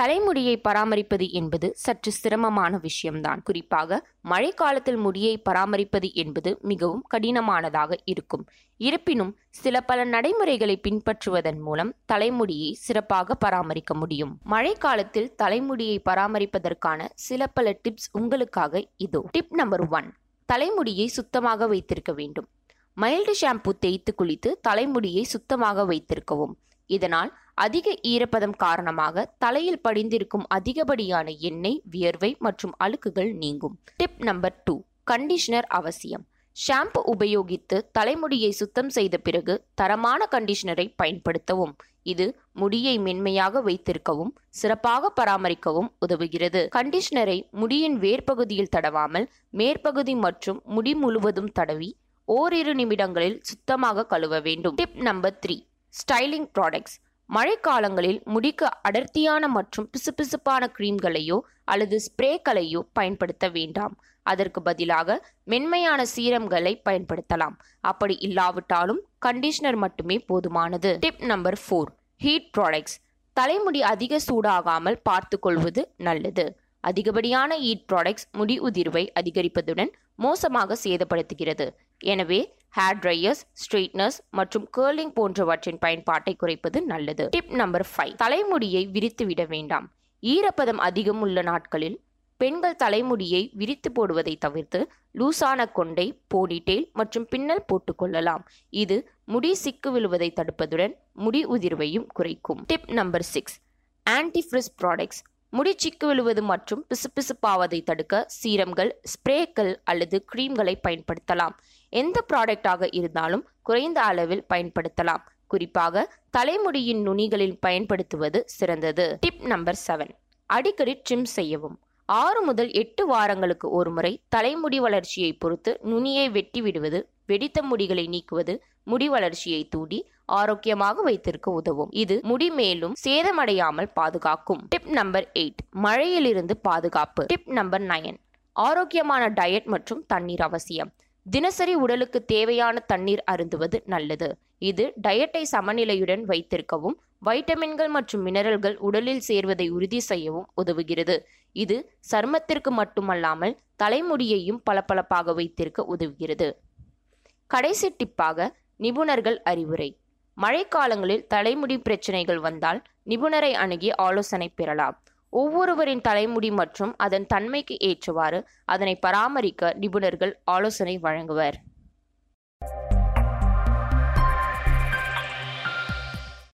தலைமுடியை பராமரிப்பது என்பது சற்று சிரமமான விஷயம்தான். குறிப்பாக மழைக்காலத்தில் முடியை பராமரிப்பது என்பது மிகவும் கடினமானதாக இருக்கும். இருப்பினும் சில பல நடைமுறைகளை பின்பற்றுவதன் மூலம் தலைமுடியை சிறப்பாக பராமரிக்க முடியும். மழைக்காலத்தில் தலைமுடியை பராமரிப்பதற்கான சில பல டிப்ஸ் உங்களுக்காக இதோ. டிப் நம்பர் ஒன் தலைமுடியை சுத்தமாக வைத்திருக்க வேண்டும். மைல்டு ஷாம்பு தேய்த்து குளித்து தலைமுடியை சுத்தமாக வைத்திருக்கவும். இதனால் அதிக ஈரப்பதம் காரணமாக தலையில் படிந்திருக்கும் அதிகப்படியான எண்ணெய் வியர்வை மற்றும் அழுக்குகள் நீங்கும். டிப் நம்பர் டூ கண்டிஷனர் அவசியம். ஷாம்பு உபயோகித்து தலைமுடியை சுத்தம் செய்த பிறகு தரமான கண்டிஷனரை பயன்படுத்தவும். இது முடியை மென்மையாக வைத்திருக்கவும் சிறப்பாக பராமரிக்கவும் உதவுகிறது. கண்டிஷனரை முடியின் வேர்பகுதியில் தடவாமல் மேற்பகுதி மற்றும் முடி முழுவதும் தடவி ஓரிரு நிமிடங்களில் சுத்தமாக கழுவ வேண்டும். Tip number three styling products மழைக்காலங்களில் முடிக்கு அடர்த்தியான மற்றும் பிசுபிசுப்பான கிரீம்களையோ அல்லது ஸ்ப்ரேக்களையோ பயன்படுத்த வேண்டாம். அதற்கு பதிலாக மென்மையான சீரம்களை பயன்படுத்தலாம். அப்படி இல்லாவிட்டாலும் கண்டிஷனர் மட்டுமே போதுமானது. Tip number four heat products தலைமுடி அதிக சூடாகாமல் பார்த்து கொள்வது நல்லது. அதிகப்படியான ஹீட் ப்ராடக்ட்ஸ் முடி உதிர்வை அதிகரிப்பதுடன் மோசமாக சேதப்படுத்துகிறது. எனவே ஹேர் ட்ரையர்ஸ் ஸ்ட்ரெயிட்னர்ஸ் மற்றும் கேர்லிங் போன்றவற்றின் பயன்பாட்டை குறைப்பது நல்லது. டிப் நம்பர் ஃபைவ் தலைமுடியை விரித்து விட வேண்டாம். ஈரப்பதம் அதிகம் உள்ள நாட்களில் பெண்கள் தலைமுடியை விரித்து போடுவதை தவிர்த்து லூசான கொண்டை போனிடெயில் மற்றும் பின்னல் போட்டுக்கொள்ளலாம் இது முடி சிக்கு விழுவதை தடுப்பதுடன் முடி உதிர்வையும் குறைக்கும். Tip number six antifrizz products முடி சிக்கு விழுவது மற்றும் பிசுபிசுப்பாவதை தடுக்க சீரம்கள் ஸ்ப்ரேக்கள் அல்லது கிரீம்களை பயன்படுத்தலாம். எந்த ப்ராடக்டாக இருந்தாலும் குறைந்த அளவில் பயன்படுத்தலாம். குறிப்பாக தலைமுடியின் நுனிகளில் பயன்படுத்துவது சிறந்தது. டிப் நம்பர் செவன் அடிக்கடி ட்ரிம் செய்யவும். ஆறு முதல் எட்டு வாரங்களுக்கு ஒருமுறை தலைமுடி வளர்ச்சியை பொறுத்து நுனியை வெட்டி விடுவது வெடித்த முடிகளை நீக்குவது முடி வளர்ச்சியை தூடி ஆரோக்கியமாக வைத்திருக்க உதவும். இது முடி மேலும் சேதமடையாமல் பாதுகாக்கும். டிப் நம்பர் எயிட் மழையிலிருந்து பாதுகாப்பு. டிப் நம்பர் நயன் ஆரோக்கியமான டயட் மற்றும் தண்ணீர் அவசியம். தினசரி உடலுக்கு தேவையான தண்ணீர் அருந்துவது நல்லது. இது டயட்டை சமநிலையுடன் வைத்திருக்கவும் வைட்டமின்கள் மற்றும் மினரல்கள் உடலில் சேர்வதை உறுதி செய்யவும் உதவுகிறது. இது சருமத்திற்கு மட்டுமல்லாமல் தலைமுடியையும் பளபளப்பாக வைத்திருக்க உதவுகிறது. கடைசி டிப்பாக நிபுணர்கள் அறிவுரை. மழைக்காலங்களில் தலைமுடி பிரச்சனைகள் வந்தால் நிபுணரை அணுகி ஆலோசனை பெறலாம். ஒவ்வொருவரின் தலைமுடி மற்றும் அதன் தன்மைக்கு ஏற்றவாறு அதனை பராமரிக்க நிபுணர்கள் ஆலோசனை வழங்குவர்.